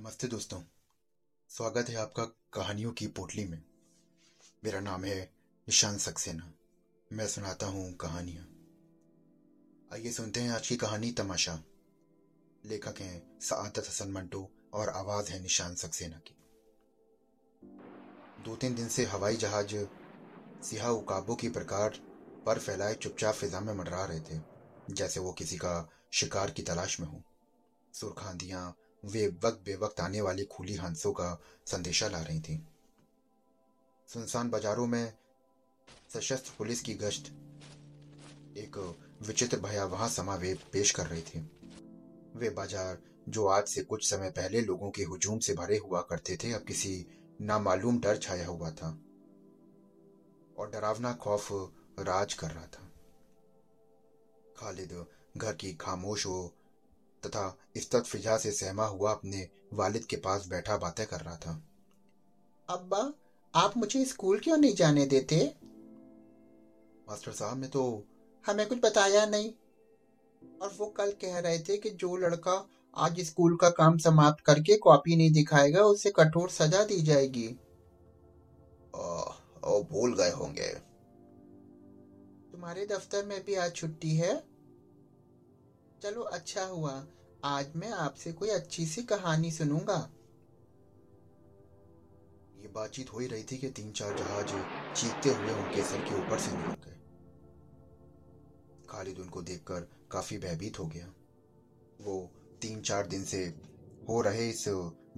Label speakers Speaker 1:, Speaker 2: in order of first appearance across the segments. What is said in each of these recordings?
Speaker 1: नमस्ते दोस्तों। स्वागत है आपका कहानियों की पोटली में। मेरा नाम है निशान सक्सेना। मैं सुनाता हूँ कहानियाँ। आइए सुनते हैं आज की कहानी तमाशा। लेखक हैं सआदत हसन मंटो और आवाज़ है निशान सक्सेना की। दो तीन दिन से हवाई जहाज़ सिहा उकाबों की प्रकार पर फैलाए चुपचाप फिजा में मंडरा रहे थे, जैसे वो किसी का शिकार की तलाश में हो। सुरखांदियाँ वे वक्त बेवक्त आने वाली खुली हंसों का संदेशा ला रही थी। सुनसान बाजारों में सशस्त्र पुलिस की गश्त एक विचित्र भयावह समावेश पेश कर रही थी। वे बाज़ार जो आज से कुछ समय पहले लोगों के हुजूम से भरे हुआ करते थे, अब किसी नामालूम डर छाया हुआ था और डरावना खौफ राज कर रहा था। खालिद घर की खामोश हो तथा इफ्तत फिजा से सहमा हुआ अपने वालिद के पास बैठा बातें कर रहा था।
Speaker 2: अब्बा आप मुझे स्कूल क्यों नहीं जाने देते?
Speaker 1: मास्टर साहब ने तो
Speaker 2: हमें कुछ बताया नहीं। और वो कल कह रहे थे कि जो लड़का आज स्कूल का काम समाप्त करके कॉपी नहीं दिखाएगा उसे कठोर सजा दी जाएगी।
Speaker 1: ओ, भूल गए होंगे।
Speaker 2: तुम्हारे दफ्तर में भी आज छुट्टी है? चलो अच्छा हुआ। आज मैं आपसे कोई अच्छी सी कहानी सुनूँगा।
Speaker 1: ये बातचीत हो ही रही थी कि तीन चार जहाज़ चीखते हुए उनके सर के ऊपर से निकल गए। खालिद उनको देखकर काफ़ी भयभीत हो गया। वो तीन चार दिन से हो रहे इस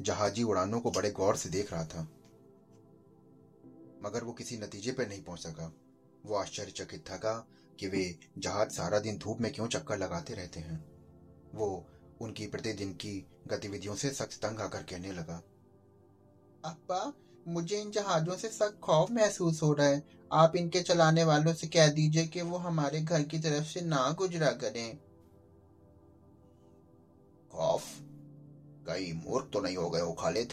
Speaker 1: जहाजी उड़ानों को बड़े गौर से देख रहा था। मगर वो किसी नतीजे पर नहीं पहुँच सका। वो आश्चर्यचकित था कि वे जहाज़ सारा दिन धूप में क्यों चक्कर लगाते रहते हैं? वो उनकी प्रतिदिन की गतिविधियों से सख्त तंग आकर कहने लगा।
Speaker 2: अब्बा मुझे इन जहाजों से सख्त खौफ महसूस हो रहा है। आप इनके चलाने वालों से कह दीजिए कि वो हमारे घर की तरफ़ से ना गुजरा करें।
Speaker 1: खौफ? कई मूर्ख तो नहीं हो गए हो खालिद?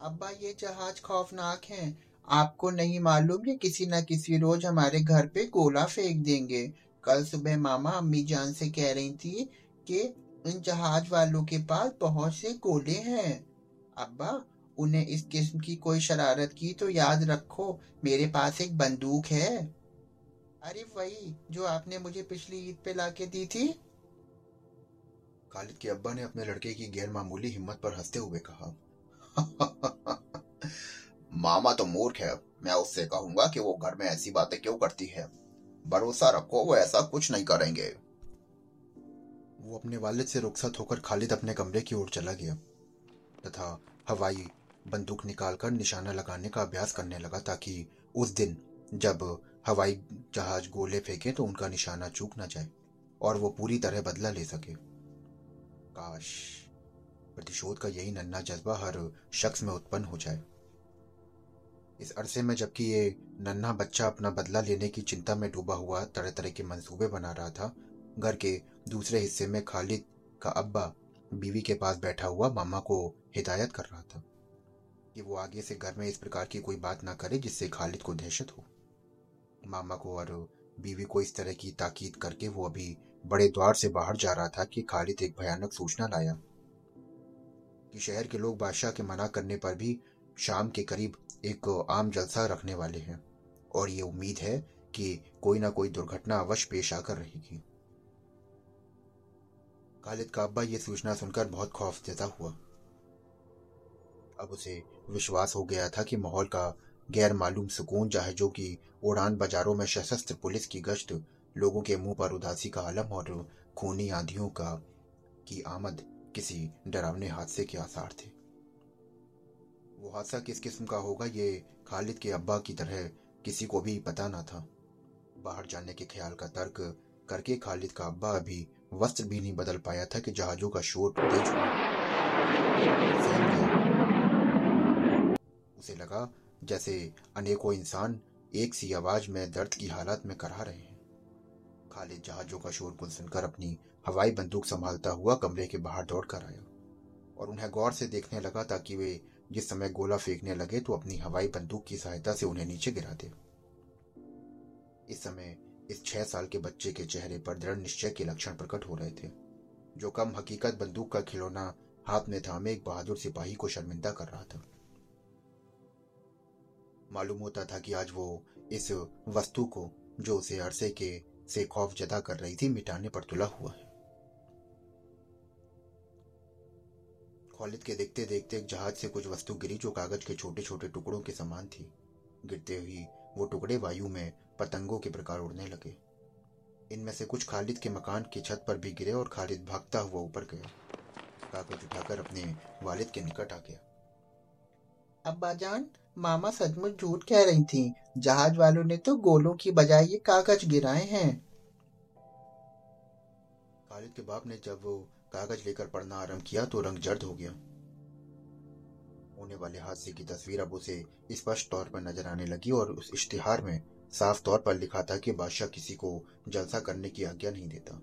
Speaker 2: अब्बा ये जहाज़ खौफनाक हैं। आपको नहीं मालूम ये किसी न किसी रोज हमारे घर पे गोला फेंक देंगे। कल सुबह मामा अम्मी जान से कह रही थी कि इन जहाज़ वालों के पास बहुत से गोले हैं। अब्बा उन्हें इस किस्म की कोई शरारत की तो याद रखो मेरे पास एक बंदूक है। अरे वही जो आपने मुझे पिछली ईद पे लाके दी थी।
Speaker 1: खालिद के अब्बा ने अपने लड़के की गैर मामूली हिम्मत पर हँसते हुए कहा। मामा तो मूर्ख है। मैं उससे कहूँगा कि वो घर में ऐसी बातें क्यों करती है? भरोसा रखो, वो ऐसा कुछ नहीं करेंगे। वो अपने वालिद से रुखसत होकर खालिद अपने कमरे की ओर चला गया तथा हवाई बंदूक निकालकर निशाना लगाने का अभ्यास करने लगा ताकि उस दिन जब हवाई जहाज़ गोले फेंके तो उनका निशाना चूक ना जाए और वो पूरी तरह बदला ले सके। काश प्रतिशोध का यही नन्ना जज्बा हर शख्स में उत्पन्न हो जाए। इस अरसे में जबकि ये नन्हा बच्चा अपना बदला लेने की चिंता में डूबा हुआ तरह तरह के मंसूबे बना रहा था, घर के दूसरे हिस्से में खालिद का अब्बा बीवी के पास बैठा हुआ मामा को हिदायत कर रहा था कि वो आगे से घर में इस प्रकार की कोई बात ना करे जिससे खालिद को दहशत हो। मामा को और बीवी को इस तरह की ताकीद करके वो अभी बड़े द्वार से बाहर जा रहा था कि खालिद एक भयानक सूचना लाया कि शहर के लोग बादशाह के मना करने पर भी शाम के करीब एक आम जलसा रखने वाले हैं, और ये उम्मीद है कि कोई ना कोई दुर्घटना अवश्य पेश आकर रहेगी। खालिद का अब्बा ये सूचना सुनकर बहुत खौफ देता हुआ। अब उसे विश्वास हो गया था कि माहौल का गैर मालूम सुकून जहाजों की उड़ान बाजारों में सशस्त्र पुलिस की गश्त लोगों के मुँह पर उदासी का आलम और खूनी आंधियों का, की आमद किसी डरावने हादसे के आसार थे। वो हादसा किस किस्म का होगा, ये खालिद के अब्बा की तरह किसी को भी पता ना था। बाहर जाने के ख्याल का तर्क करके खालिद का अब्बा अभी वस्त्र भी नहीं बदल पाया था कि जहाजों का शोर तेज हुआ उसे लगा जैसे अनेकों इंसान एक सी आवाज़ में दर्द की हालत में करा रहे हैं। खालिद जहाजों का शोर गुल सुनकर अपनी हवाई बंदूक संभालता हुआ कमरे के बाहर दौड़ कर आया और उन्हें गौर से देखने लगा ताकि वे जिस समय गोला फेंकने लगे तो अपनी हवाई बंदूक की सहायता से उन्हें नीचे गिरा दे। इस समय इस छह साल के बच्चे के चेहरे पर दृढ़ निश्चय के लक्षण प्रकट हो रहे थे। जो कम हकीकत बंदूक का खिलौना हाथ में थामे एक बहादुर सिपाही को शर्मिंदा कर रहा था। मालूम होता था कि आज वो इस वस्तु को, जो उसे अरसे के से खौफ जदा कर रही थी, मिटाने पर तुला हुआ है। खालिद के देखते देखते एक जहाज़ से कुछ वस्तु गिरी जो कागज़ के छोटे छोटे टुकड़ों के समान थी। गिरते हुई वो टुकड़े वायु में पतंगों के प्रकार उड़ने लगे। इनमें से कुछ खालिद के मकान की छत पर भी गिरे और खालिद भागता हुआ ऊपर गया। कागज़ उठाकर अपने वालिद के निकट आ गया।
Speaker 2: अब्बा जान मामा सचमुच झूठ कह रही थी। जहाज़ वालों ने तो गोलों की बजाय ये कागज़ गिराए हैं।
Speaker 1: खालिद के बाप ने जब वो कागज़ लेकर पढ़ना आरंभ किया तो रंग जर्द हो गया। होने वाले हादसे की तस्वीर अब उसे स्पष्ट तौर पर नज़र आने लगी और उस इश्तिहार में साफ़ तौर पर लिखा था कि बादशाह किसी को जलसा करने की आज्ञा नहीं देता।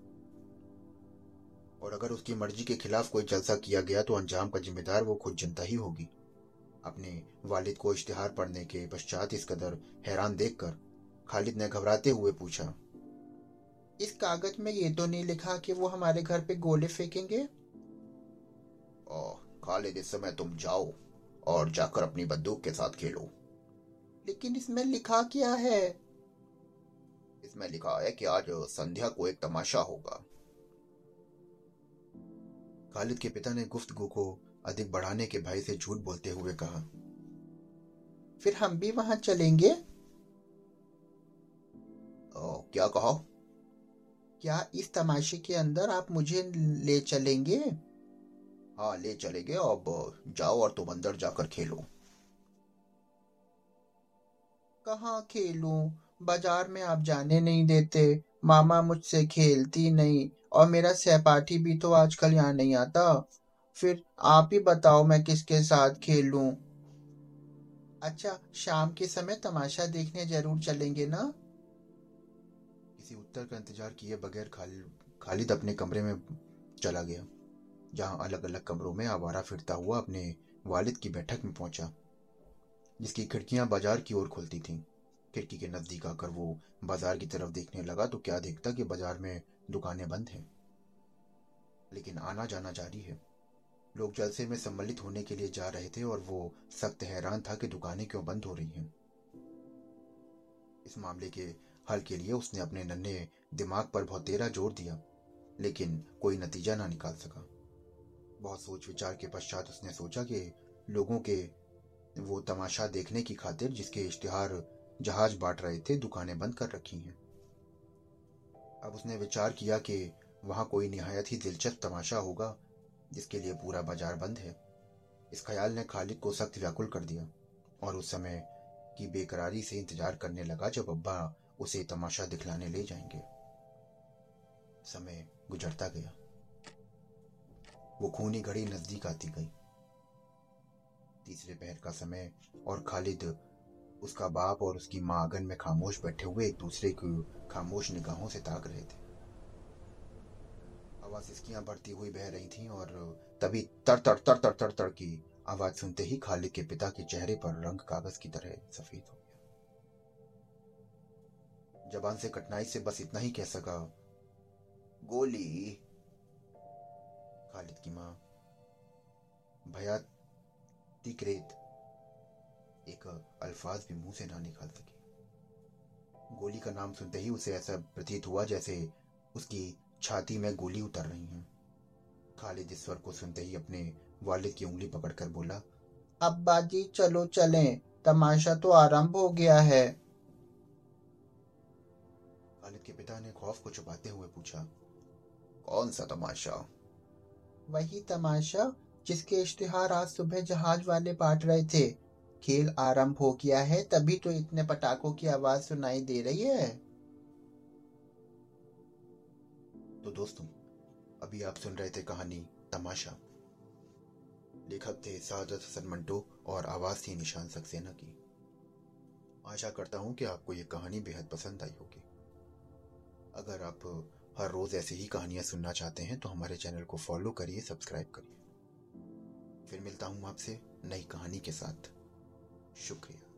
Speaker 1: और अगर उसकी मर्ज़ी के खिलाफ कोई जलसा किया गया तो अंजाम का जिम्मेदार वो खुद जनता ही होगी। अपने वालिद को इश्तिहार पढ़ने के पश्चात इस कदर हैरान देखकर खालिद ने घबराते हुए पूछा
Speaker 2: इस कागज़ में ये तो नहीं लिखा कि वो हमारे घर पे गोले फेंकेंगे?
Speaker 1: खालिद इस समय तुम जाओ और जाकर अपनी बंदूक के साथ खेलो।
Speaker 2: लेकिन इसमें लिखा क्या है?
Speaker 1: इसमें लिखा है कि आज संध्या को एक तमाशा होगा। खालिद के पिता ने गुफ्तगु को अधिक बढ़ाने के भाई से झूठ बोलते हुए कहा।
Speaker 2: फिर हम भी वहाँ चलेंगे?
Speaker 1: ओ, क्या कहा?
Speaker 2: क्या इस तमाशे के अंदर आप मुझे ले चलेंगे?
Speaker 1: हाँ ले चलेंगे। अब जाओ और तुम अंदर जाकर खेलो।
Speaker 2: कहाँ खेलूं? बाज़ार में आप जाने नहीं देते। मामा मुझसे खेलती नहीं और मेरा सहपाठी भी तो आजकल यहाँ नहीं आता। फिर आप ही बताओ मैं किसके साथ खेलूं? अच्छा शाम के समय तमाशा देखने ज़रूर चलेंगे ना?
Speaker 1: किसी उत्तर का इंतज़ार किए बगैर खालिद अपने कमरे में चला गया, जहाँ अलग अलग कमरों में आवारा फिरता हुआ अपने वालिद की बैठक में पहुँचा, जिसकी खिड़कियाँ बाज़ार की ओर खुलती थीं। खिड़की के नज़दीक आकर वो बाज़ार की तरफ़ देखने लगा तो क्या देखता कि बाज़ार में दुकानें बंद हैं। लेकिन आना जाना जारी है। लोग जलसे में सम्मिलित होने के लिए जा रहे थे और वो सख्त हैरान था कि दुकानें क्यों बंद हो रही हैं। इस मामले के हल के लिए उसने अपने नन्हे दिमाग पर बहुत तेरा ज़ोर दिया, लेकिन कोई नतीजा ना निकाल सका। बहुत सोच विचार के पश्चात उसने सोचा कि लोगों के वो तमाशा देखने की खातिर जिसके इश्तिहार जहाज़ बांट रहे थे, दुकानें बंद कर रखी हैं। अब उसने विचार किया कि वहाँ कोई निहायत ही दिलचस्प तमाशा होगा, जिसके लिए पूरा बाज़ार बंद है। इस ख्याल ने खालिद को सख्त व्याकुल कर दिया और उस समय की बेकरारी से इंतज़ार करने लगा जब अब्बा उसे तमाशा दिखलाने ले जाएँगे। समय गुजरता गया। वो खूनी घड़ी नज़दीक आती गई। तीसरे पहर का समय और खालिद, उसका बाप और उसकी माँ आँगन में खामोश बैठे हुए एक दूसरे को खामोश निगाहों से ताक रहे थे। हवा सिस्कियाँ बढ़ती हुई बह रही थीं और तभी तर तर तर तर तर तर की आवाज़ सुनते ही खालिद के पिता के चेहरे पर रंग कागज़ की तरह सफ़ेद हो गया। जबान से कठिनाई से बस इतना ही कह सका। गोली। खालिद की माँ। भया तिकरेत एक अल्फाज भी मुँह से ना निकाल सकी। गोली का नाम सुनते ही उसे ऐसा प्रतीत हुआ जैसे उसकी छाती में गोली उतर रही है। खालिद इस स्वर को सुनते ही अपने वालिद की उंगली पकड़कर बोला
Speaker 2: अब्बा जी चलो चलें। तमाशा तो आरंभ हो गया है।
Speaker 1: खालिद के पिता ने खौफ को छुपाते हुए पूछा कौन सा तमाशा?
Speaker 2: वही तमाशा जिसके इश्तिहार आज सुबह जहाज़ वाले बांट रहे थे। खेल आरंभ हो गया है तभी तो इतने पटाखों की आवाज़ सुनाई दे रही है।
Speaker 1: तो दोस्तों अभी आप सुन रहे थे कहानी तमाशा। लेखक थे सादत हसन मंटो और आवाज़ थी निशान सक्सेना की। आशा करता हूँ कि आपको ये कहानी बेहद पसंद आई होगी। अगर आप हर रोज ऐसी ही कहानियाँ सुनना चाहते हैं तो हमारे चैनल को फॉलो करिए, सब्सक्राइब करिए। फिर मिलता हूँ आपसे नई कहानी के साथ। शुक्रिया।